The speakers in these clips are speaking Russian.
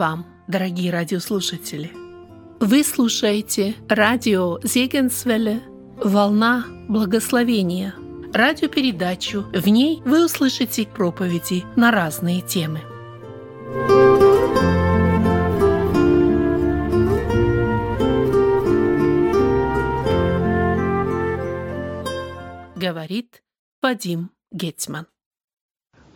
Вам, дорогие радиослушатели! Вы слушаете радио Зегенсвелле «Волна благословения» радиопередачу. В ней вы услышите проповеди на разные темы. Говорит Вадим Гетман.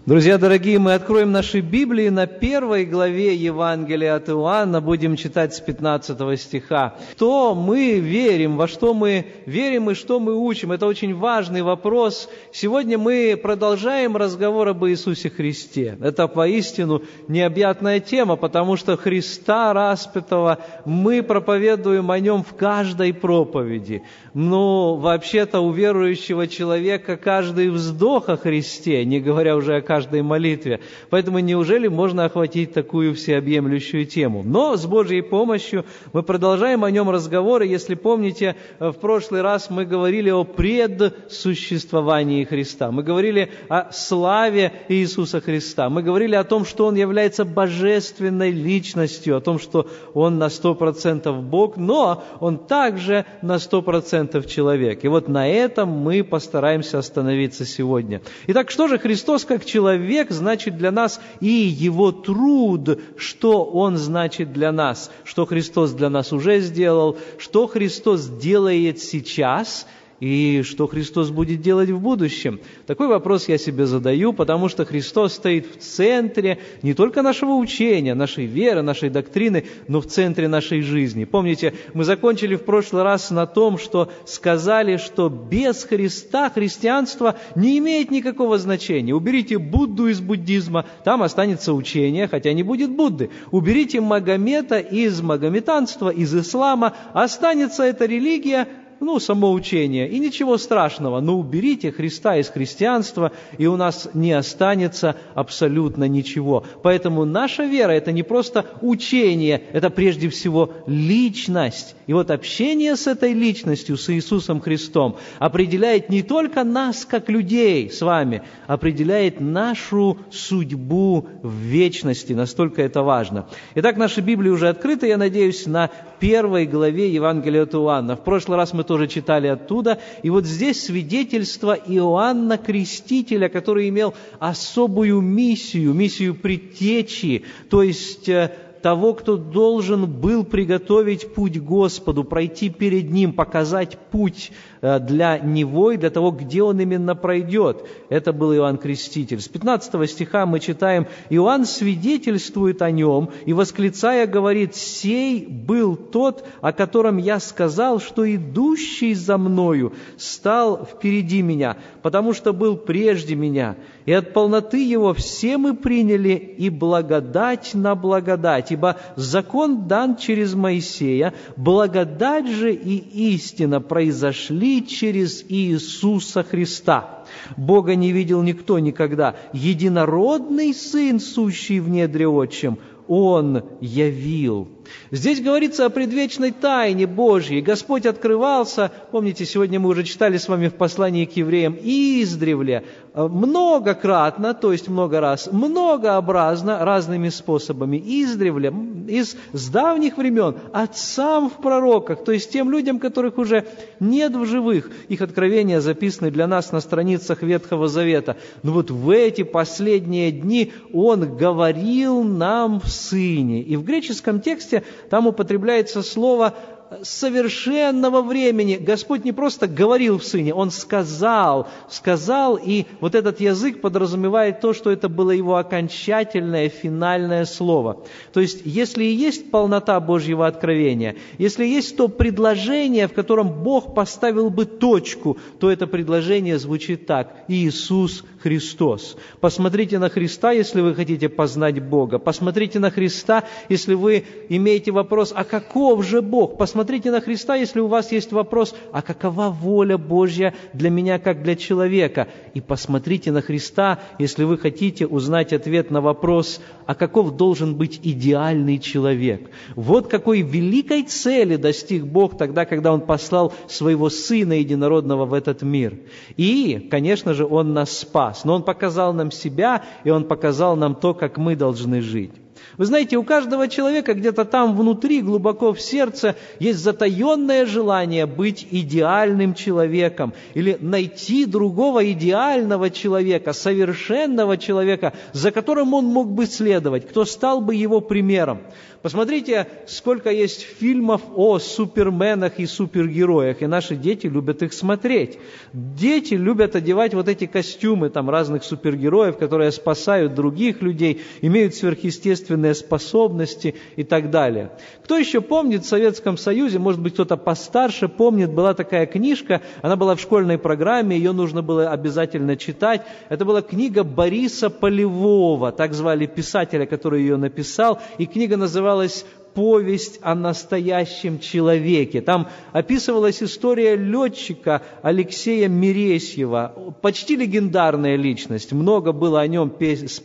Друзья дорогие, мы откроем наши Библии на первой главе Евангелия от Иоанна, будем читать с 15 стиха. Что мы верим, во что мы верим и что мы учим, это очень важный вопрос. Сегодня мы продолжаем разговор об Иисусе Христе. Это поистину необъятная тема, потому что Христа распятого мы проповедуем о Нем в каждой проповеди. Ну, вообще-то у верующего человека каждый вздох о Христе, не говоря уже о каждой молитве. Поэтому неужели можно охватить такую всеобъемлющую тему? Но с Божьей помощью мы продолжаем о нем разговоры. Если помните, в прошлый раз мы говорили о предсуществовании Христа. Мы говорили о славе Иисуса Христа. Мы говорили о том, что Он является божественной личностью, о том, что Он на сто процентов Бог, но Он также на сто процентов человек. И вот на этом мы постараемся остановиться сегодня. Итак, что же Христос как человек? Человек значит для нас и его труд, что он значит для нас, что Христос для нас уже сделал, что Христос делает сейчас – и что Христос будет делать в будущем? Такой вопрос я себе задаю, потому что Христос стоит в центре не только нашего учения, нашей веры, нашей доктрины, но в центре нашей жизни. Помните, мы закончили в прошлый раз на том, что сказали, что без Христа христианство не имеет никакого значения. Уберите Будду из буддизма, там останется учение, хотя не будет Будды. Уберите Магомета из магометанства, из ислама, останется эта религия, ну, самоучение, и ничего страшного, но уберите Христа из христианства, и у нас не останется абсолютно ничего. Поэтому наша вера – это не просто учение, это прежде всего личность. И вот общение с этой личностью, с Иисусом Христом, определяет не только нас, как людей с вами, определяет нашу судьбу в вечности. Настолько это важно. Итак, наши Библии уже открыты, я надеюсь, на первой главе Евангелия от Иоанна. В прошлый раз мы тоже читали оттуда. И вот здесь свидетельство Иоанна Крестителя, который имел особую миссию, миссию предтечи, то есть э, того, кто должен был приготовить путь Господу, пройти перед Ним, показать путь для Него и для того, где Он именно пройдет. Это был Иоанн Креститель. С 15 стиха мы читаем, Иоанн свидетельствует о Нем и, восклицая, говорит, «Сей был тот, о котором я сказал, что идущий за Мною стал впереди Меня, потому что был прежде Меня, и от полноты Его все мы приняли и благодать на благодать, ибо закон дан через Моисея, благодать же и истина произошли через Иисуса Христа. Бога не видел никто никогда. Единородный Сын, сущий в недре отчим, Он явил Здесь говорится о предвечной тайне Божьей. Господь открывался, помните, сегодня мы уже читали с вами в послании к евреям, издревле, э, многократно, то есть много раз, многообразно, разными способами, издревле, из, с давних времен, отцам в пророках, то есть тем людям, которых уже нет в живых. Их откровения записаны для нас на страницах Ветхого Завета. Но вот в эти последние дни Он говорил нам в Сыне. И в греческом тексте тексте там употребляется слово совершенного времени. Господь не просто говорил в Сыне, Он сказал, сказал, и вот этот язык подразумевает то, что это было Его окончательное, финальное слово. То есть, если и есть полнота Божьего откровения, если есть то предложение, в котором Бог поставил бы точку, то это предложение звучит так – Иисус Христос. Посмотрите на Христа, если вы хотите познать Бога. Посмотрите на Христа, если вы имеете вопрос, а каков же Бог? Посмотрите посмотрите на Христа, если у вас есть вопрос, а какова воля Божья для меня, как для человека? И посмотрите на Христа, если вы хотите узнать ответ на вопрос, а каков должен быть идеальный человек? Вот какой великой цели достиг Бог тогда, когда Он послал Своего Сына Единородного в этот мир. И, конечно же, Он нас спас, но Он показал нам себя, и Он показал нам то, как мы должны жить. Вы знаете, у каждого человека где-то там внутри, глубоко в сердце, есть затаенное желание быть идеальным человеком или найти другого идеального человека, совершенного человека, за которым он мог бы следовать, кто стал бы его примером. Посмотрите, сколько есть фильмов о суперменах и супергероях, и наши дети любят их смотреть. Дети любят одевать вот эти костюмы там, разных супергероев, которые спасают других людей, имеют сверхъестественные способности и так далее. Кто еще помнит в Советском Союзе, может быть, кто-то постарше помнит, была такая книжка, она была в школьной программе, ее нужно было обязательно читать. Это была книга Бориса Полевого, так звали писателя, который ее написал, и книга называлась называлась повесть о настоящем человеке. Там описывалась история летчика Алексея Мересьева, почти легендарная личность. Много было о нем пес,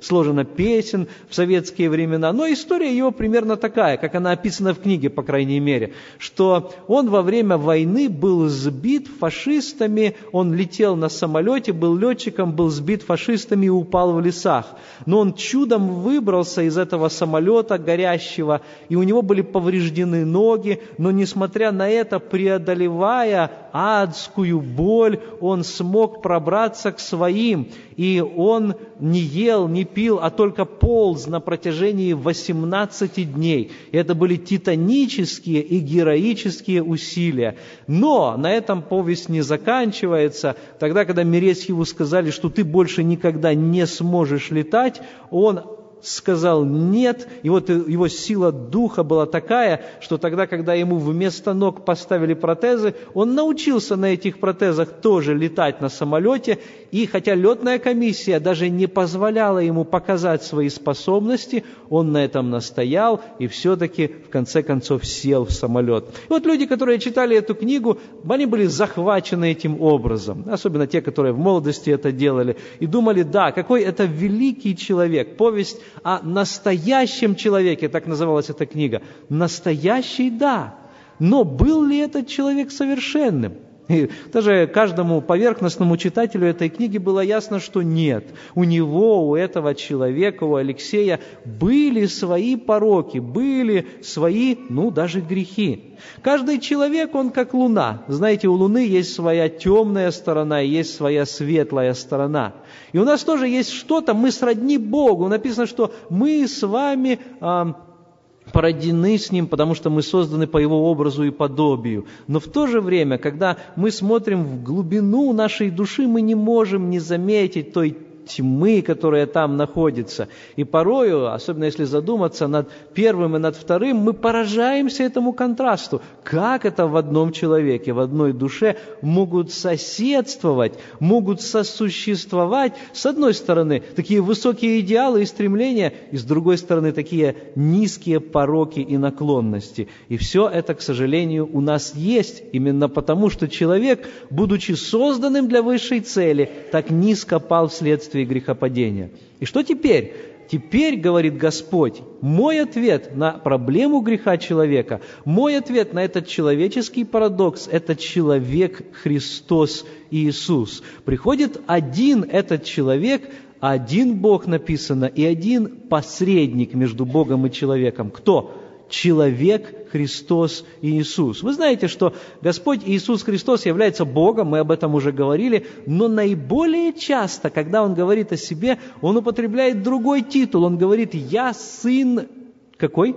сложено песен в советские времена. Но история его примерно такая, как она описана в книге, по крайней мере, что он во время войны был сбит фашистами, он летел на самолете, был летчиком, был сбит фашистами и упал в лесах. Но он чудом выбрался из этого самолета горящего и у него были повреждены ноги, но несмотря на это, преодолевая адскую боль, он смог пробраться к своим, и он не ел, не пил, а только полз на протяжении 18 дней. И это были титанические и героические усилия. Но на этом повесть не заканчивается. Тогда, когда Мересьеву сказали, что ты больше никогда не сможешь летать, он сказал «нет», и вот его сила духа была такая, что тогда, когда ему вместо ног поставили протезы, он научился на этих протезах тоже летать на самолете, и хотя летная комиссия даже не позволяла ему показать свои способности, он на этом настоял и все-таки в конце концов сел в самолет. И вот люди, которые читали эту книгу, они были захвачены этим образом, особенно те, которые в молодости это делали, и думали, да, какой это великий человек. Повесть о настоящем человеке, так называлась эта книга. Настоящий, да. Но был ли этот человек совершенным? И даже каждому поверхностному читателю этой книги было ясно, что нет. У него, у этого человека, у Алексея были свои пороки, были свои, ну, даже грехи. Каждый человек, он как луна. Знаете, у луны есть своя темная сторона, есть своя светлая сторона. И у нас тоже есть что-то, мы сродни Богу. Написано, что мы с вами породены с Ним, потому что мы созданы по Его образу и подобию. Но в то же время, когда мы смотрим в глубину нашей души, мы не можем не заметить той тьмы, которая там находится. И порою, особенно если задуматься над первым и над вторым, мы поражаемся этому контрасту. Как это в одном человеке, в одной душе могут соседствовать, могут сосуществовать, с одной стороны, такие высокие идеалы и стремления, и с другой стороны, такие низкие пороки и наклонности. И все это, к сожалению, у нас есть, именно потому, что человек, будучи созданным для высшей цели, так низко пал вследствие вследствие грехопадения. И что теперь? Теперь, говорит Господь, мой ответ на проблему греха человека, мой ответ на этот человеческий парадокс – это человек Христос Иисус. Приходит один этот человек, один Бог написано, и один посредник между Богом и человеком. Кто? человек Христос Иисус. Вы знаете, что Господь Иисус Христос является Богом, мы об этом уже говорили, но наиболее часто, когда Он говорит о себе, Он употребляет другой титул. Он говорит «Я сын...» Какой?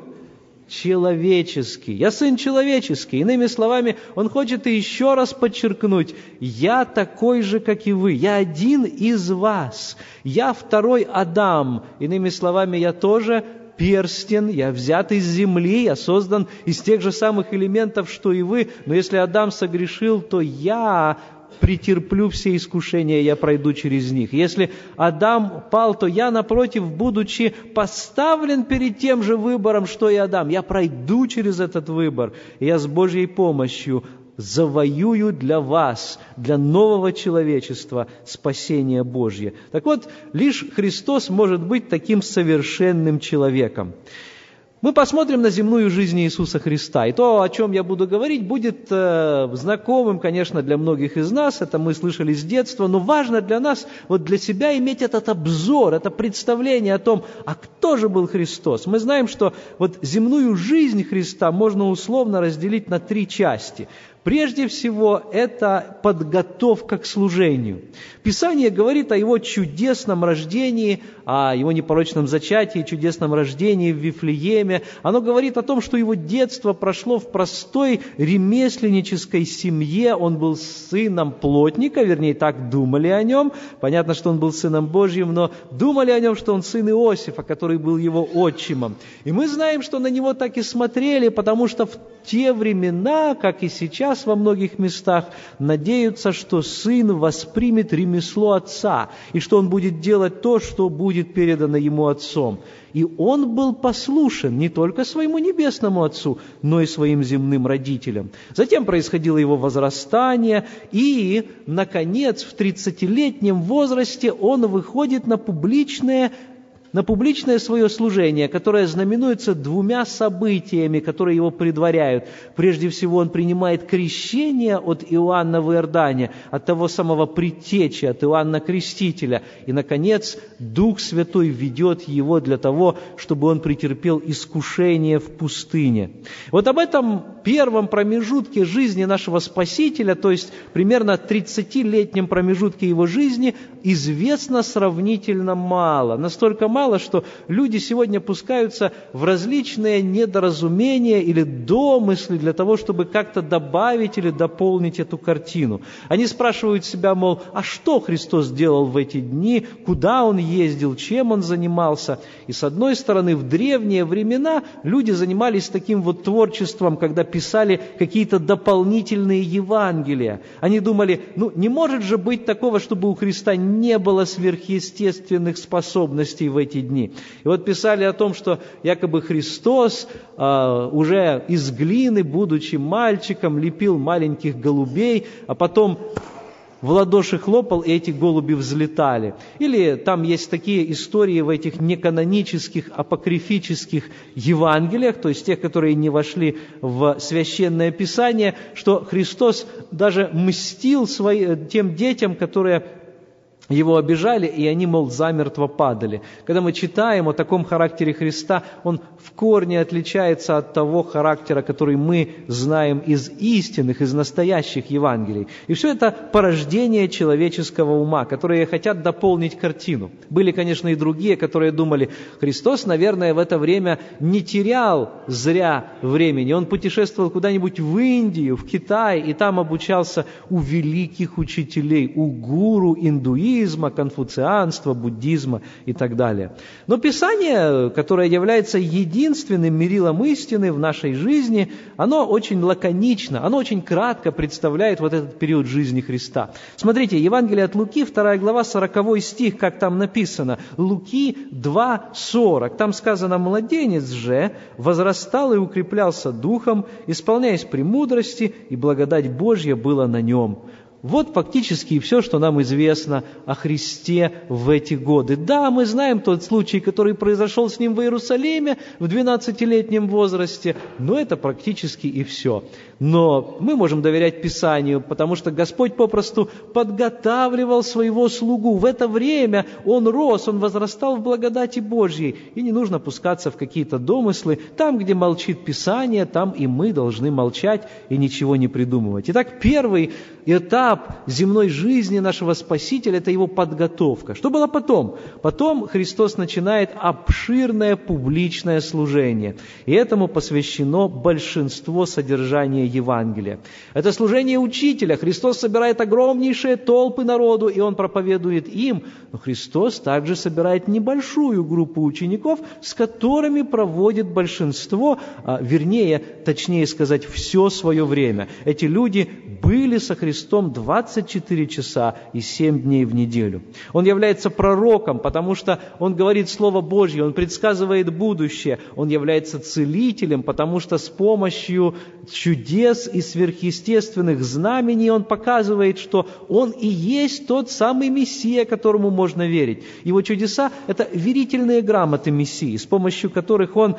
человеческий. Я сын человеческий. Иными словами, он хочет еще раз подчеркнуть, я такой же, как и вы. Я один из вас. Я второй Адам. Иными словами, я тоже перстен, я взят из земли, я создан из тех же самых элементов, что и вы, но если Адам согрешил, то я претерплю все искушения, я пройду через них. Если Адам пал, то я, напротив, будучи поставлен перед тем же выбором, что и Адам, я пройду через этот выбор, и я с Божьей помощью завоюю для вас, для нового человечества спасение Божье. Так вот, лишь Христос может быть таким совершенным человеком. Мы посмотрим на земную жизнь Иисуса Христа. И то, о чем я буду говорить, будет э, знакомым, конечно, для многих из нас. Это мы слышали с детства. Но важно для нас, вот для себя иметь этот обзор, это представление о том, а кто же был Христос. Мы знаем, что вот земную жизнь Христа можно условно разделить на три части. Прежде всего, это подготовка к служению. Писание говорит о его чудесном рождении, о его непорочном зачатии, чудесном рождении в Вифлееме. Оно говорит о том, что его детство прошло в простой ремесленнической семье. Он был сыном плотника, вернее, так думали о нем. Понятно, что он был сыном Божьим, но думали о нем, что он сын Иосифа, который был его отчимом. И мы знаем, что на него так и смотрели, потому что в те времена, как и сейчас во многих местах, надеются, что сын воспримет ремесло отца, и что он будет делать то, что будет передано ему отцом. И он был послушен не только своему небесному отцу, но и своим земным родителям. Затем происходило его возрастание, и, наконец, в 30-летнем возрасте он выходит на публичное на публичное свое служение, которое знаменуется двумя событиями, которые его предваряют. Прежде всего, он принимает крещение от Иоанна в Иордане, от того самого предтечи, от Иоанна Крестителя. И, наконец, Дух Святой ведет его для того, чтобы он претерпел искушение в пустыне. Вот об этом первом промежутке жизни нашего Спасителя, то есть примерно 30-летнем промежутке его жизни, известно сравнительно мало. Настолько мало, мало, что люди сегодня пускаются в различные недоразумения или домыслы для того, чтобы как-то добавить или дополнить эту картину. Они спрашивают себя, мол, а что Христос делал в эти дни, куда Он ездил, чем Он занимался. И с одной стороны, в древние времена люди занимались таким вот творчеством, когда писали какие-то дополнительные Евангелия. Они думали, ну не может же быть такого, чтобы у Христа не было сверхъестественных способностей в эти эти дни. И вот писали о том, что якобы Христос э, уже из глины, будучи мальчиком, лепил маленьких голубей, а потом в ладоши хлопал, и эти голуби взлетали. Или там есть такие истории в этих неканонических, апокрифических Евангелиях, то есть тех, которые не вошли в Священное Писание, что Христос даже мстил своим, тем детям, которые его обижали, и они, мол, замертво падали. Когда мы читаем о таком характере Христа, он в корне отличается от того характера, который мы знаем из истинных, из настоящих Евангелий. И все это порождение человеческого ума, которые хотят дополнить картину. Были, конечно, и другие, которые думали, Христос, наверное, в это время не терял зря времени. Он путешествовал куда-нибудь в Индию, в Китай, и там обучался у великих учителей, у гуру индуизма, иудаизма, конфуцианства, буддизма и так далее. Но Писание, которое является единственным мерилом истины в нашей жизни, оно очень лаконично, оно очень кратко представляет вот этот период жизни Христа. Смотрите, Евангелие от Луки, 2 глава, 40 стих, как там написано. Луки 2.40. Там сказано, «Младенец же возрастал и укреплялся духом, исполняясь премудрости, и благодать Божья была на нем». Вот фактически все, что нам известно о Христе в эти годы. Да, мы знаем тот случай, который произошел с ним в Иерусалиме в 12-летнем возрасте, но это практически и все. Но мы можем доверять Писанию, потому что Господь попросту подготавливал своего слугу. В это время он рос, он возрастал в благодати Божьей. И не нужно пускаться в какие-то домыслы. Там, где молчит Писание, там и мы должны молчать и ничего не придумывать. Итак, первый этап земной жизни нашего Спасителя – это его подготовка. Что было потом? Потом Христос начинает обширное публичное служение. И этому посвящено большинство содержания Евангелия. Это служение учителя. Христос собирает огромнейшие толпы народу, и Он проповедует им. Но Христос также собирает небольшую группу учеников, с которыми проводит большинство, а, вернее, точнее сказать, все свое время. Эти люди были со Христом 24 часа и 7 дней в неделю. Он является пророком, потому что он говорит Слово Божье, он предсказывает будущее. Он является целителем, потому что с помощью чудес чудес и сверхъестественных знамений он показывает, что он и есть тот самый Мессия, которому можно верить. Его чудеса – это верительные грамоты Мессии, с помощью которых он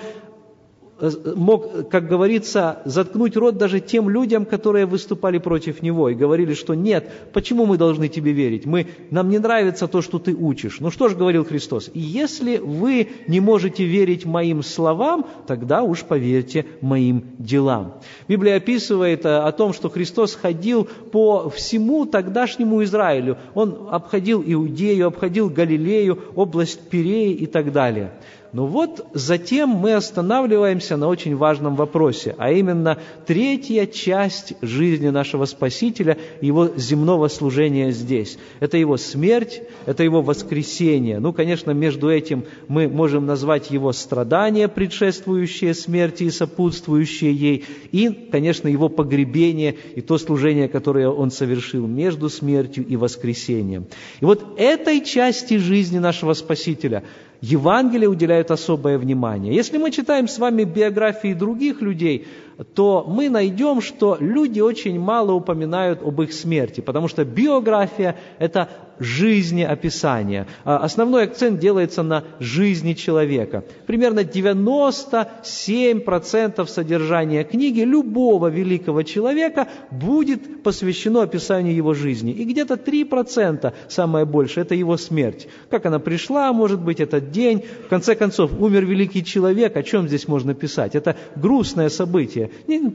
мог, как говорится, заткнуть рот даже тем людям, которые выступали против него и говорили, что нет, почему мы должны тебе верить? Мы, нам не нравится то, что ты учишь. Ну что же говорил Христос? И если вы не можете верить моим словам, тогда уж поверьте моим делам. Библия описывает э, о том, что Христос ходил по всему тогдашнему Израилю. Он обходил Иудею, обходил Галилею, область Пиреи и так далее. Но вот затем мы останавливаемся на очень важном вопросе, а именно третья часть жизни нашего Спасителя, его земного служения здесь. Это его смерть, это его воскресение. Ну, конечно, между этим мы можем назвать его страдания, предшествующие смерти и сопутствующие ей, и, конечно, его погребение и то служение, которое он совершил между смертью и воскресением. И вот этой части жизни нашего Спасителя – Евангелие уделяют особое внимание. Если мы читаем с вами биографии других людей, то мы найдем, что люди очень мало упоминают об их смерти, потому что биография – это жизнеописание. А основной акцент делается на жизни человека. Примерно 97% содержания книги любого великого человека будет посвящено описанию его жизни. И где-то 3%, самое большее, это его смерть. Как она пришла, может быть, этот день. В конце концов, умер великий человек, о чем здесь можно писать? Это грустное событие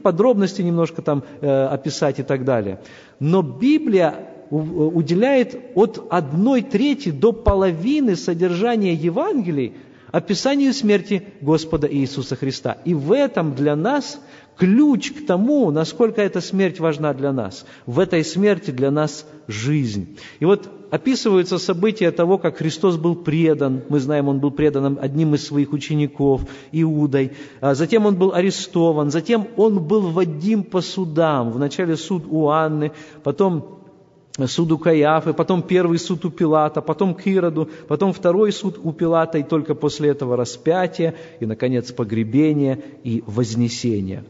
подробности немножко там э, описать и так далее. Но Библия уделяет от одной трети до половины содержания Евангелий описанию смерти Господа Иисуса Христа. И в этом для нас ключ к тому, насколько эта смерть важна для нас. В этой смерти для нас жизнь. И вот описываются события того, как Христос был предан. Мы знаем, он был предан одним из своих учеников, Иудой. А затем он был арестован. Затем он был вводим по судам. Вначале суд у Анны, потом суд у Каиафы, потом первый суд у Пилата, потом к Ироду, потом второй суд у Пилата, и только после этого распятие, и, наконец, погребение и вознесение.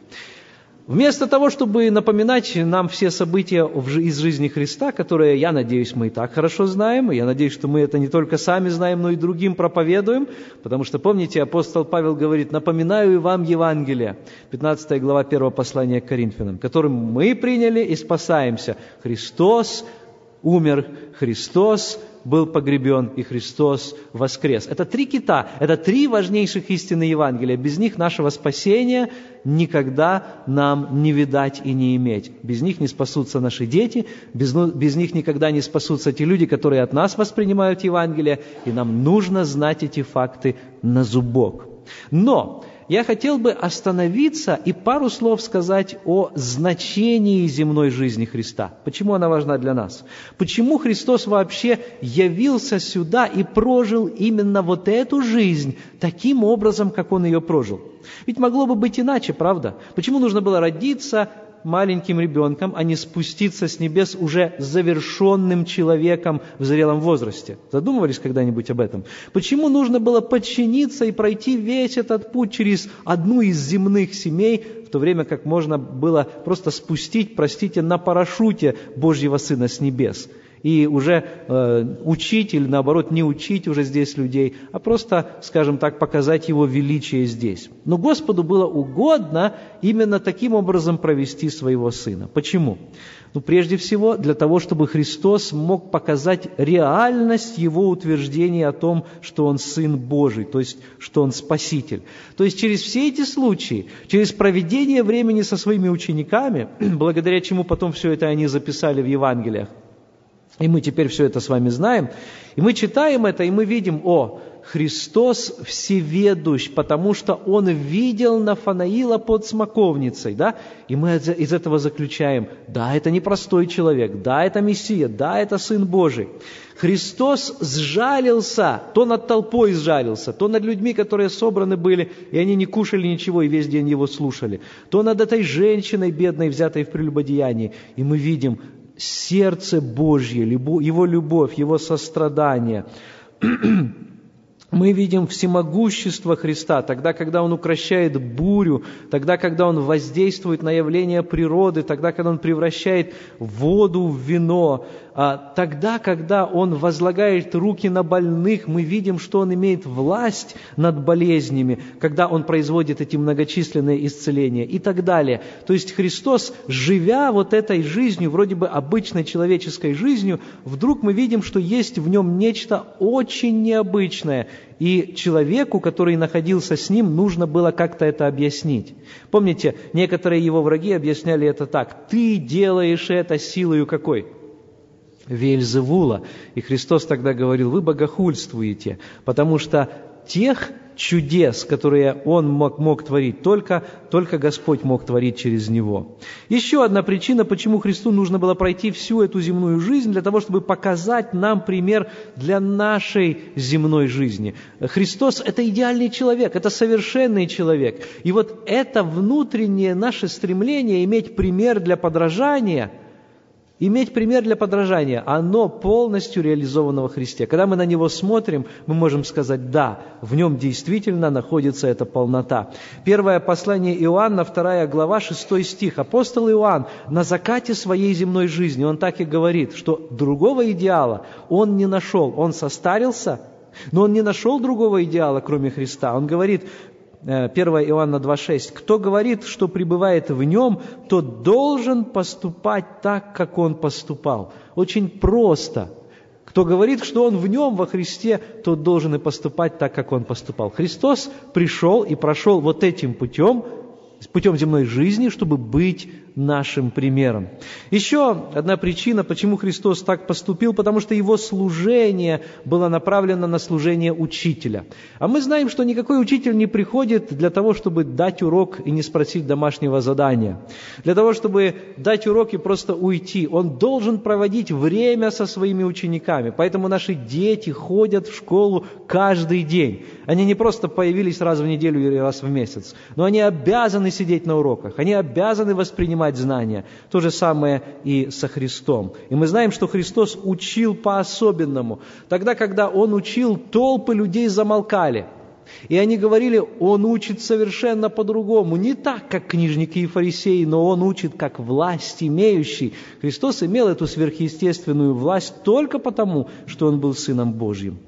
Вместо того, чтобы напоминать нам все события из жизни Христа, которые, я надеюсь, мы и так хорошо знаем, и я надеюсь, что мы это не только сами знаем, но и другим проповедуем, потому что, помните, апостол Павел говорит, напоминаю вам Евангелие, 15 глава 1 послания к Коринфянам, которым мы приняли и спасаемся. Христос умер, Христос был погребен, и Христос воскрес. Это три кита, это три важнейших истины Евангелия. Без них нашего спасения никогда нам не видать и не иметь. Без них не спасутся наши дети, без, ну, без них никогда не спасутся те люди, которые от нас воспринимают Евангелие, и нам нужно знать эти факты на зубок. Но я хотел бы остановиться и пару слов сказать о значении земной жизни Христа. Почему она важна для нас? Почему Христос вообще явился сюда и прожил именно вот эту жизнь таким образом, как Он ее прожил? Ведь могло бы быть иначе, правда? Почему нужно было родиться, маленьким ребенком, а не спуститься с небес уже завершенным человеком в зрелом возрасте. Задумывались когда-нибудь об этом? Почему нужно было подчиниться и пройти весь этот путь через одну из земных семей, в то время как можно было просто спустить, простите, на парашюте Божьего Сына с небес? И уже э, учить или наоборот не учить уже здесь людей, а просто, скажем так, показать Его величие здесь. Но Господу было угодно именно таким образом провести своего Сына. Почему? Ну, прежде всего, для того, чтобы Христос мог показать реальность Его утверждения о том, что Он Сын Божий, то есть, что Он Спаситель. То есть, через все эти случаи, через проведение времени со своими учениками, благодаря чему потом все это они записали в Евангелиях, и мы теперь все это с вами знаем. И мы читаем это, и мы видим, о, Христос всеведущ, потому что Он видел Нафанаила под смоковницей, да? И мы из этого заключаем, да, это не простой человек, да, это Мессия, да, это Сын Божий. Христос сжалился, то над толпой сжалился, то над людьми, которые собраны были, и они не кушали ничего, и весь день Его слушали, то над этой женщиной бедной, взятой в прелюбодеянии. И мы видим, сердце Божье, Его любовь, Его сострадание. Мы видим всемогущество Христа, тогда, когда Он укращает бурю, тогда, когда Он воздействует на явление природы, тогда, когда Он превращает воду в вино, тогда, когда Он возлагает руки на больных, мы видим, что Он имеет власть над болезнями, когда Он производит эти многочисленные исцеления и так далее. То есть Христос, живя вот этой жизнью, вроде бы обычной человеческой жизнью, вдруг мы видим, что есть в Нем нечто очень необычное. И человеку, который находился с Ним, нужно было как-то это объяснить. Помните, некоторые Его враги объясняли это так. «Ты делаешь это силою какой?» Вельзевула. И Христос тогда говорил, вы богохульствуете, потому что тех чудес, которые Он мог, мог творить, только, только Господь мог творить через Него. Еще одна причина, почему Христу нужно было пройти всю эту земную жизнь, для того, чтобы показать нам пример для нашей земной жизни. Христос – это идеальный человек, это совершенный человек. И вот это внутреннее наше стремление иметь пример для подражания – Иметь пример для подражания, оно полностью реализовано во Христе. Когда мы на Него смотрим, мы можем сказать, да, в Нем действительно находится эта полнота. Первое послание Иоанна, вторая глава, шестой стих. Апостол Иоанн на закате своей земной жизни, он так и говорит, что другого идеала он не нашел. Он состарился, но он не нашел другого идеала, кроме Христа. Он говорит, 1 э, Иоанна 2,6. «Кто говорит, что пребывает в нем, тот должен поступать так, как он поступал». Очень просто. Кто говорит, что он в нем, во Христе, тот должен и поступать так, как он поступал. Христос пришел и прошел вот этим путем, путем земной жизни, чтобы быть нашим примером. Еще одна причина, почему Христос так поступил, потому что Его служение было направлено на служение учителя. А мы знаем, что никакой учитель не приходит для того, чтобы дать урок и не спросить домашнего задания. Для того, чтобы дать урок и просто уйти. Он должен проводить время со своими учениками. Поэтому наши дети ходят в школу каждый день. Они не просто появились раз в неделю или раз в месяц, но они обязаны сидеть на уроках, они обязаны воспринимать принимать знания. То же самое и со Христом. И мы знаем, что Христос учил по-особенному. Тогда, когда Он учил, толпы людей замолкали. И они говорили, Он учит совершенно по-другому. Не так, как книжники и фарисеи, но Он учит как власть имеющий. Христос имел эту сверхъестественную власть только потому, что Он был Сыном Божьим.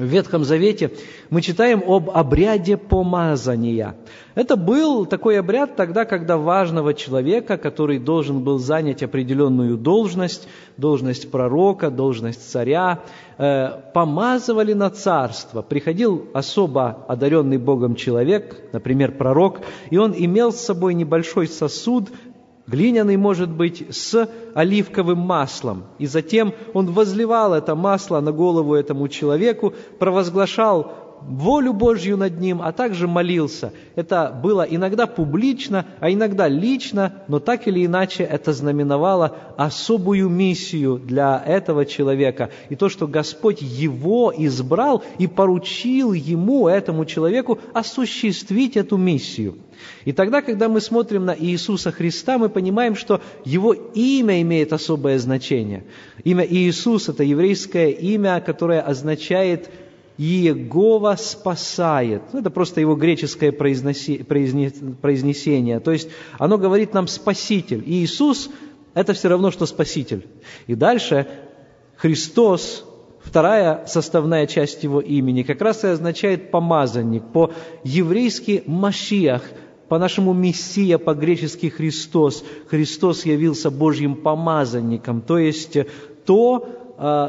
В Ветхом Завете мы читаем об обряде помазания. Это был такой обряд тогда, когда важного человека, который должен был занять определенную должность, должность пророка, должность царя, э, помазывали на царство. Приходил особо одаренный Богом человек, например, пророк, и он имел с собой небольшой сосуд глиняный, может быть, с оливковым маслом. И затем он возливал это масло на голову этому человеку, провозглашал волю Божью над ним, а также молился. Это было иногда публично, а иногда лично, но так или иначе это знаменовало особую миссию для этого человека. И то, что Господь его избрал и поручил ему, этому человеку, осуществить эту миссию – и тогда, когда мы смотрим на Иисуса Христа, мы понимаем, что Его имя имеет особое значение. Имя Иисус – это еврейское имя, которое означает Иегова спасает. Ну, это просто его греческое произнесение. То есть оно говорит нам «спаситель». И Иисус – это все равно, что спаситель. И дальше Христос, вторая составная часть его имени, как раз и означает помазанник. По-еврейски «машиах», по-нашему Мессия, по-гречески Христос. Христос явился Божьим помазанником, то есть то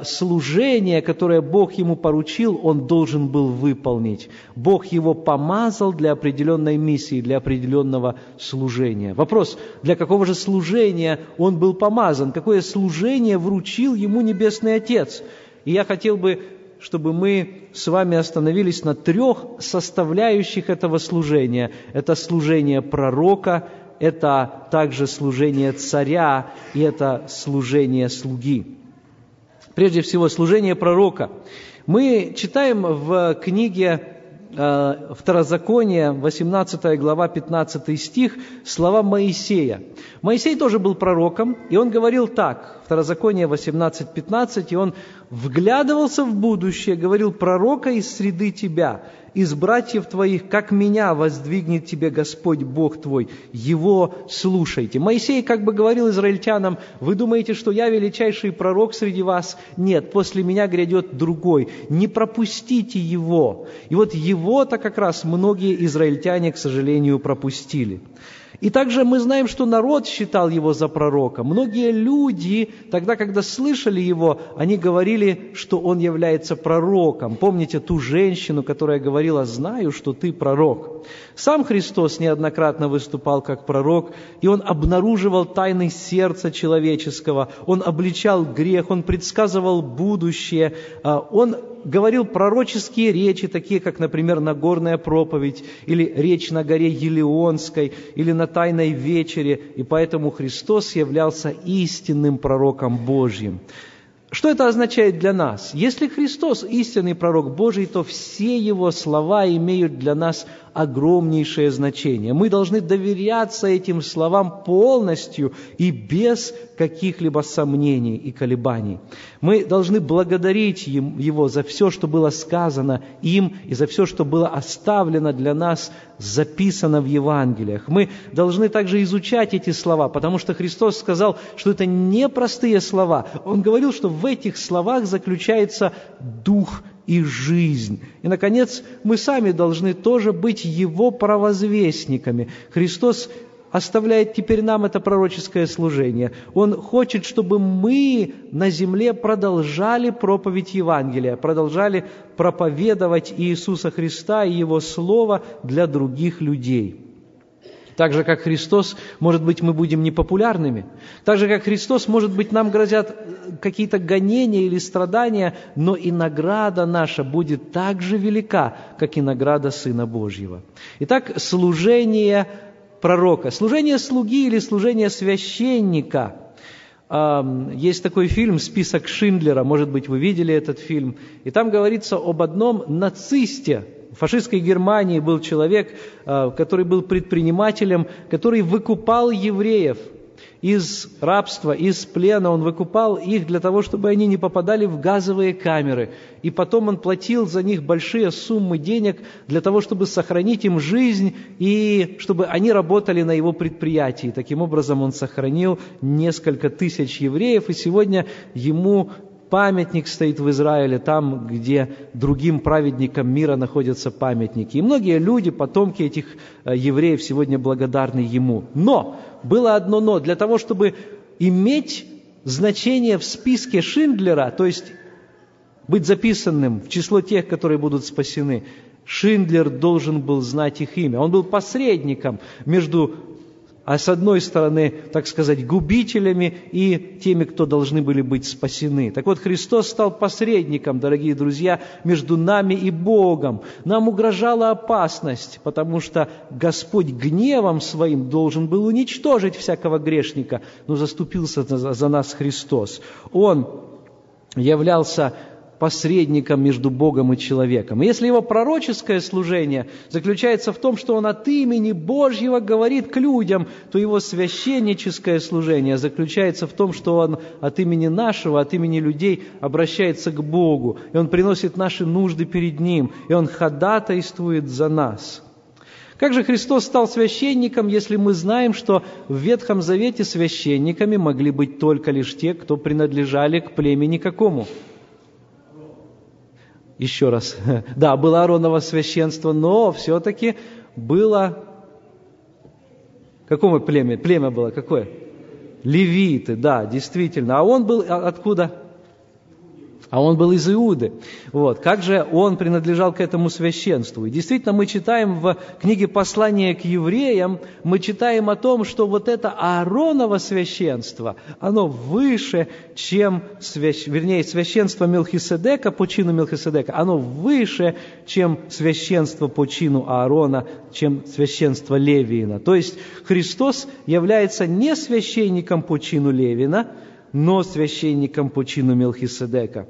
служение, которое Бог ему поручил, он должен был выполнить. Бог его помазал для определенной миссии, для определенного служения. Вопрос, для какого же служения он был помазан? Какое служение вручил ему Небесный Отец? И я хотел бы чтобы мы с вами остановились на трех составляющих этого служения. Это служение пророка, это также служение царя и это служение слуги. Прежде всего, служение пророка. Мы читаем в книге э, Второзакония, 18 глава, 15 стих, слова Моисея. Моисей тоже был пророком, и он говорил так, Второзаконие 18.15, и он вглядывался в будущее, говорил, пророка из среды тебя, из братьев твоих, как меня воздвигнет тебе Господь Бог твой, его слушайте. Моисей как бы говорил израильтянам, вы думаете, что я величайший пророк среди вас? Нет, после меня грядет другой. Не пропустите его. И вот его-то как раз многие израильтяне, к сожалению, пропустили. И также мы знаем, что народ считал его за пророка. Многие люди, тогда, когда слышали его, они говорили, что он является пророком. Помните ту женщину, которая говорила, знаю, что ты пророк. Сам Христос неоднократно выступал как пророк, и он обнаруживал тайны сердца человеческого, он обличал грех, он предсказывал будущее, а, он говорил пророческие речи, такие как, например, Нагорная проповедь, или речь на горе Елеонской, или на Тайной вечере, и поэтому Христос являлся истинным пророком Божьим. Что это означает для нас? Если Христос истинный пророк Божий, то все Его слова имеют для нас огромнейшее значение. Мы должны доверяться этим словам полностью и без каких-либо сомнений и колебаний. Мы должны благодарить Его за все, что было сказано им, и за все, что было оставлено для нас, записано в Евангелиях. Мы должны также изучать эти слова, потому что Христос сказал, что это не простые слова. Он говорил, что в этих словах заключается дух и жизнь. И, наконец, мы сами должны тоже быть Его провозвестниками. Христос оставляет теперь нам это пророческое служение. Он хочет, чтобы мы на земле продолжали проповедь Евангелия, продолжали проповедовать Иисуса Христа и Его Слово для других людей. Так же, как Христос, может быть, мы будем непопулярными. Так же, как Христос, может быть, нам грозят какие-то гонения или страдания, но и награда наша будет так же велика, как и награда Сына Божьего. Итак, служение пророка, служение слуги или служение священника – есть такой фильм «Список Шиндлера», может быть, вы видели этот фильм, и там говорится об одном нацисте, в фашистской Германии был человек, а, который был предпринимателем, который выкупал евреев из рабства, из плена. Он выкупал их для того, чтобы они не попадали в газовые камеры. И потом он платил за них большие суммы денег для того, чтобы сохранить им жизнь и чтобы они работали на его предприятии. Таким образом, он сохранил несколько тысяч евреев, и сегодня ему памятник стоит в Израиле, там, где другим праведникам мира находятся памятники. И многие люди, потомки этих э, евреев, сегодня благодарны ему. Но, было одно но, для того, чтобы иметь значение в списке Шиндлера, то есть быть записанным в число тех, которые будут спасены, Шиндлер должен был знать их имя. Он был посредником между а с одной стороны, так сказать, губителями и теми, кто должны были быть спасены. Так вот, Христос стал посредником, дорогие друзья, между нами и Богом. Нам угрожала опасность, потому что Господь гневом своим должен был уничтожить всякого грешника, но заступился за нас Христос. Он являлся посредником между Богом и человеком. И если его пророческое служение заключается в том, что он от имени Божьего говорит к людям, то его священническое служение заключается в том, что он от имени нашего, от имени людей обращается к Богу, и он приносит наши нужды перед Ним, и он ходатайствует за нас. Как же Христос стал священником, если мы знаем, что в Ветхом Завете священниками могли быть только лишь те, кто принадлежали к племени какому? Еще раз, да, было Аароново священство, но все-таки было... Какое племя? Племя было какое? Левиты, да, действительно. А он был откуда? А он был из Иуды. Вот. Как же он принадлежал к этому священству? И действительно, мы читаем в книге «Послание к евреям», мы читаем о том, что вот это Аароново священство, оно выше, чем, свящ... вернее, священство Мелхиседека по чину Мелхиседека, оно выше, чем священство по чину Аарона, чем священство Левиина. То есть Христос является не священником по чину Левина, но священником по чину Мелхиседека.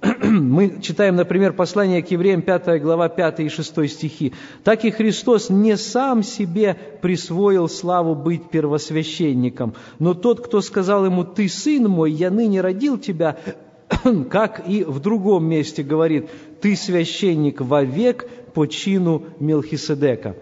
мы читаем, например, послание к евреям, 5 глава, 5 и 6 стихи. «Так и Христос не сам себе присвоил славу быть первосвященником, но тот, кто сказал ему, «Ты, сын мой, я ныне родил тебя», как и в другом месте говорит, «Ты священник вовек по чину Мелхиседека».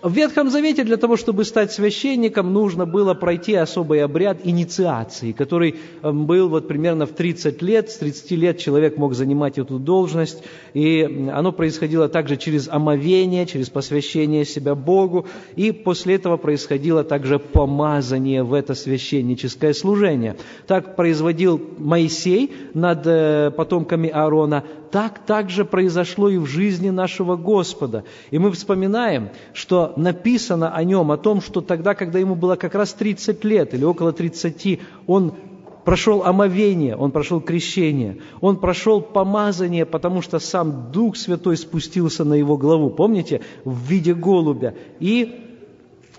В Ветхом Завете для того, чтобы стать священником, нужно было пройти особый обряд инициации, который эм, был вот примерно в 30 лет. С 30 лет человек мог занимать эту должность, и оно происходило также через омовение, через посвящение себя Богу, и после этого происходило также помазание в это священническое служение. Так производил Моисей над э, потомками Аарона, так также произошло и в жизни нашего Господа. И мы вспоминаем, что написано о нем, о том, что тогда, когда ему было как раз 30 лет или около 30, он прошел омовение, он прошел крещение, он прошел помазание, потому что сам Дух Святой спустился на его главу, помните, в виде голубя. И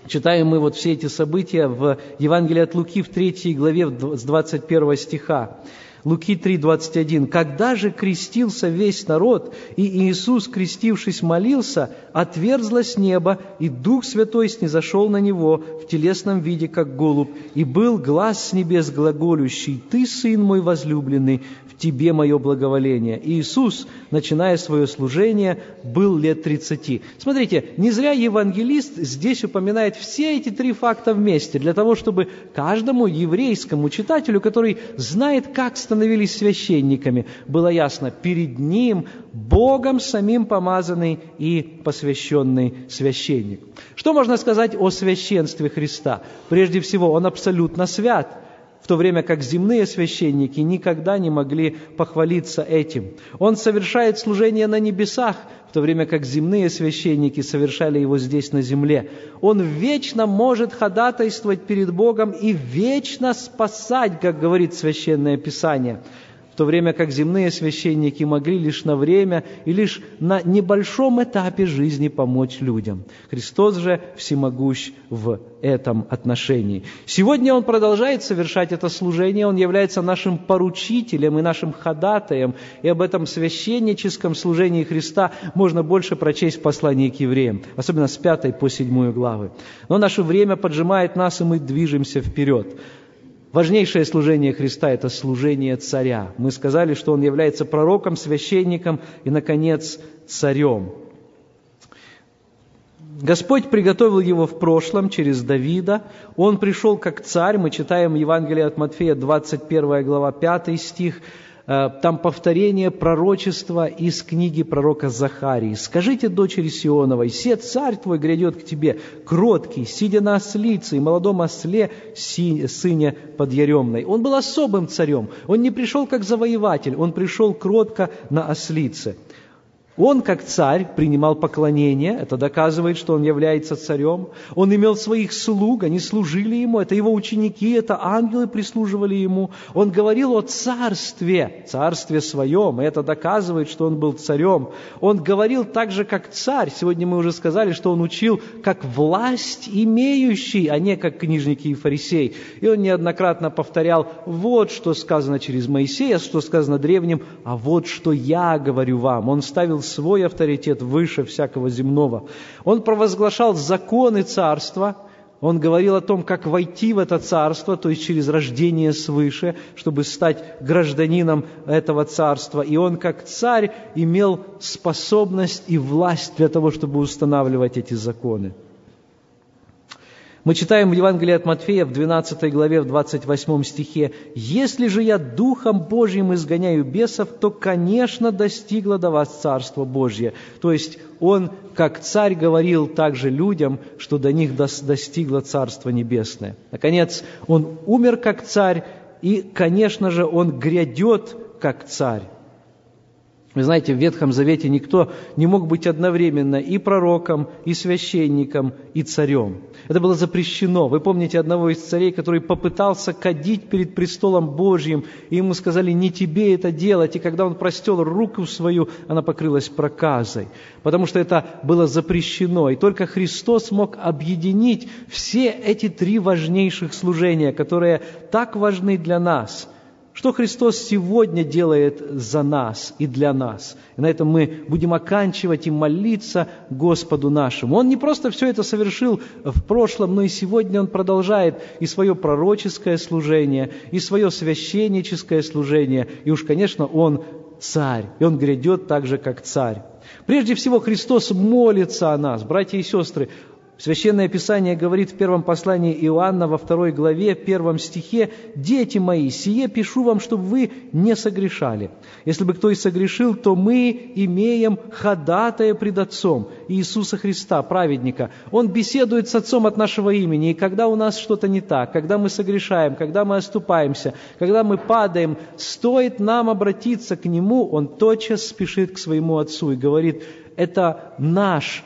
читаем мы вот все эти события в Евангелии от Луки в 3 главе с 21 стиха. Луки 3:21. «Когда же крестился весь народ, и Иисус, крестившись, молился, отверзлось небо, и Дух Святой снизошел на Него в телесном виде, как голубь, и был глаз с небес глаголющий, «Ты, Сын мой возлюбленный, тебе мое благоволение. Иисус, начиная свое служение, был лет 30. Смотрите, не зря евангелист здесь упоминает все эти три факта вместе, для того, чтобы каждому еврейскому читателю, который знает, как становились священниками, было ясно, перед ним Богом самим помазанный и посвященный священник. Что можно сказать о священстве Христа? Прежде всего, Он абсолютно свят – то время как земные священники никогда не могли похвалиться этим. Он совершает служение на небесах, в то время как земные священники совершали его здесь на земле. Он вечно может ходатайствовать перед Богом и вечно спасать, как говорит Священное Писание то время как земные священники могли лишь на время и лишь на небольшом этапе жизни помочь людям. Христос же всемогущ в этом отношении. Сегодня Он продолжает совершать это служение, Он является нашим поручителем и нашим ходатаем, и об этом священническом служении Христа можно больше прочесть в послании к евреям, особенно с пятой по седьмую главы. Но наше время поджимает нас, и мы движемся вперед. Важнейшее служение Христа – это служение царя. Мы сказали, что он является пророком, священником и, наконец, царем. Господь приготовил его в прошлом через Давида. Он пришел как царь. Мы читаем Евангелие от Матфея, 21 глава, 5 стих. Э, там повторение пророчества из книги пророка Захарии. «Скажите дочери Сионовой, се царь твой грядет к тебе, кроткий, сидя на ослице и молодом осле, сыне подъеремной». Он был особым царем. Он не пришел как завоеватель, он пришел кротко на ослице. Он, как царь, принимал поклонение, это доказывает, что он является царем. Он имел своих слуг, они служили ему, это его ученики, это ангелы прислуживали ему. Он говорил о царстве, царстве своем, и это доказывает, что он был царем. Он говорил так же, как царь. Сегодня мы уже сказали, что он учил как власть имеющий, а не как книжники и фарисей. И он неоднократно повторял, вот что сказано через Моисея, что сказано древним, а вот что я говорю вам. Он ставил свой авторитет выше всякого земного. Он провозглашал законы царства, он говорил о том, как войти в это царство, то есть через рождение свыше, чтобы стать гражданином этого царства. И он, как царь, имел способность и власть для того, чтобы устанавливать эти законы. Мы читаем в Евангелии от Матфея в 12 главе, в 28 стихе, «Если же я Духом Божьим изгоняю бесов, то, конечно, достигло до вас Царство Божье». То есть он, как царь, говорил также людям, что до них достигло Царство Небесное. Наконец, он умер как царь, и, конечно же, он грядет как царь. Вы знаете, в Ветхом Завете никто не мог быть одновременно и пророком, и священником, и царем. Это было запрещено. Вы помните одного из царей, который попытался кадить перед престолом Божьим, и ему сказали, не тебе это делать. И когда он простел руку свою, она покрылась проказой, потому что это было запрещено. И только Христос мог объединить все эти три важнейших служения, которые так важны для нас – Что Христос сегодня делает за нас и для нас? И на этом мы будем оканчивать и молиться Господу нашему. Он не просто все это совершил в прошлом, но и сегодня Он продолжает и свое пророческое служение, и свое священническое служение. И уж, конечно, Он царь, и Он грядет так же, как царь. Прежде всего, Христос молится о нас, братья и сестры. Священное Писание говорит в первом послании Иоанна во второй главе, первом стихе, «Дети мои, сие пишу вам, чтобы вы не согрешали. Если бы кто и согрешил, то мы имеем ходатая пред Отцом Иисуса Христа, праведника. Он беседует с Отцом от нашего имени, и когда у нас что-то не так, когда мы согрешаем, когда мы оступаемся, когда мы падаем, стоит нам обратиться к Нему, Он тотчас спешит к своему Отцу и говорит, это наш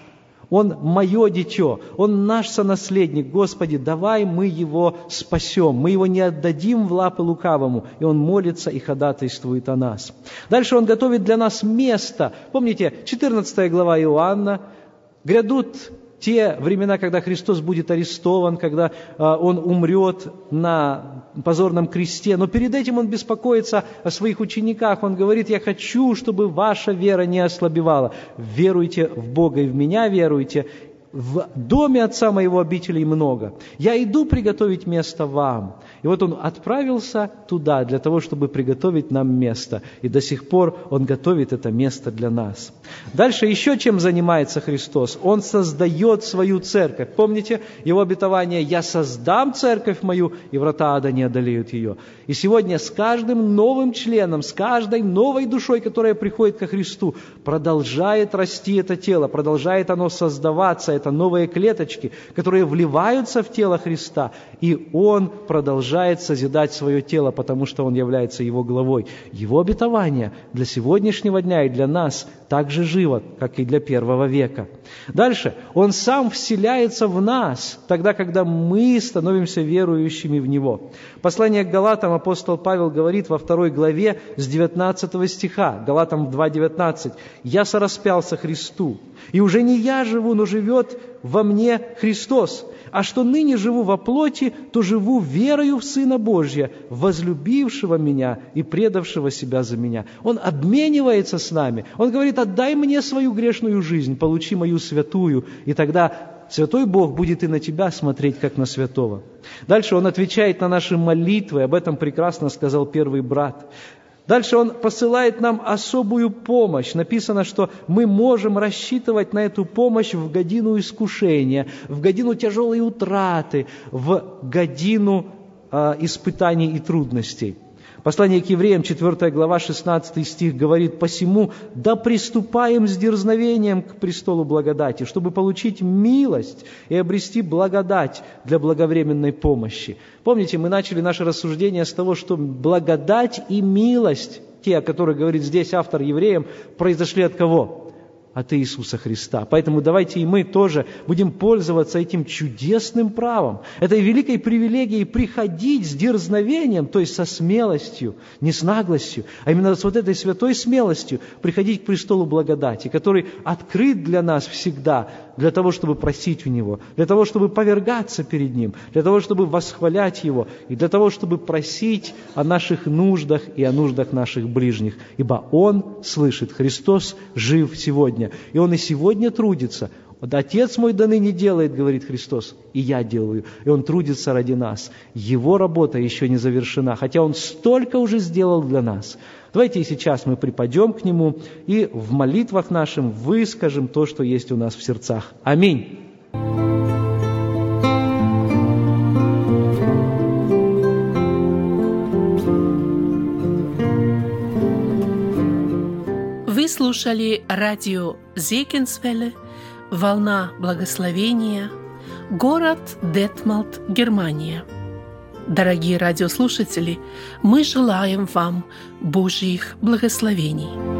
он мое дитё, Он наш сонаследник. Господи, давай мы его спасем, мы его не отдадим в лапы лукавому. И он молится и ходатайствует о нас. Дальше он готовит для нас место. Помните, 14 глава Иоанна. Грядут те времена, когда Христос будет арестован, когда а, Он умрет на позорном кресте. Но перед этим Он беспокоится о своих учениках. Он говорит, я хочу, чтобы ваша вера не ослабевала. Веруйте в Бога и в меня веруйте, в доме Отца моего обителей много. Я иду приготовить место вам. И вот он отправился туда для того, чтобы приготовить нам место. И до сих пор он готовит это место для нас. Дальше еще чем занимается Христос? Он создает свою церковь. Помните его обетование «Я создам церковь мою, и врата ада не одолеют ее». И сегодня с каждым новым членом, с каждой новой душой, которая приходит ко Христу, продолжает расти это тело, продолжает оно создаваться, это новые клеточки, которые вливаются в тело Христа, и Он продолжает созидать свое тело, потому что Он является Его главой. Его обетование для сегодняшнего дня и для нас так же живо, как и для первого века. Дальше. Он сам вселяется в нас, тогда, когда мы становимся верующими в Него. Послание к Галатам апостол Павел говорит во второй главе с 19 стиха, Галатам 2.19, «Я сораспялся Христу, и уже не я живу, но живет во мне Христос. А что ныне живу во плоти, то живу верою в Сына Божья, возлюбившего меня и предавшего себя за меня. Он обменивается с нами. Он говорит, отдай мне свою грешную жизнь, получи мою святую, и тогда Святой Бог будет и на тебя смотреть, как на святого. Дальше он отвечает на наши молитвы, об этом прекрасно сказал первый брат. Дальше он посылает нам особую помощь. Написано, что мы можем рассчитывать на эту помощь в годину искушения, в годину тяжелой утраты, в годину э, испытаний и трудностей. Послание к евреям, 4 глава, 16 стих говорит, «Посему да приступаем с дерзновением к престолу благодати, чтобы получить милость и обрести благодать для благовременной помощи». Помните, мы начали наше рассуждение с того, что благодать и милость, те, о которых говорит здесь автор евреям, произошли от кого? От Иисуса Христа. Поэтому давайте и мы тоже будем пользоваться этим чудесным правом, этой великой привилегией приходить с дерзновением, то есть со смелостью, не с наглостью, а именно с вот этой святой смелостью приходить к престолу благодати, который открыт для нас всегда, для того, чтобы просить у Него, для того, чтобы повергаться перед Ним, для того, чтобы восхвалять Его, и для того, чтобы просить о наших нуждах и о нуждах наших ближних. Ибо Он слышит, Христос жив сегодня, и Он и сегодня трудится. Вот Отец мой до ныне делает, говорит Христос, и я делаю. И Он трудится ради нас. Его работа еще не завершена, хотя Он столько уже сделал для нас. Давайте сейчас мы припадем к Нему и в молитвах нашим выскажем то, что есть у нас в сердцах. Аминь. Вы слушали радио Зекинсвелле «Волна благословения», город Детмалт, Германия – Дорогие радиослушатели, мы желаем вам Божьих благословений.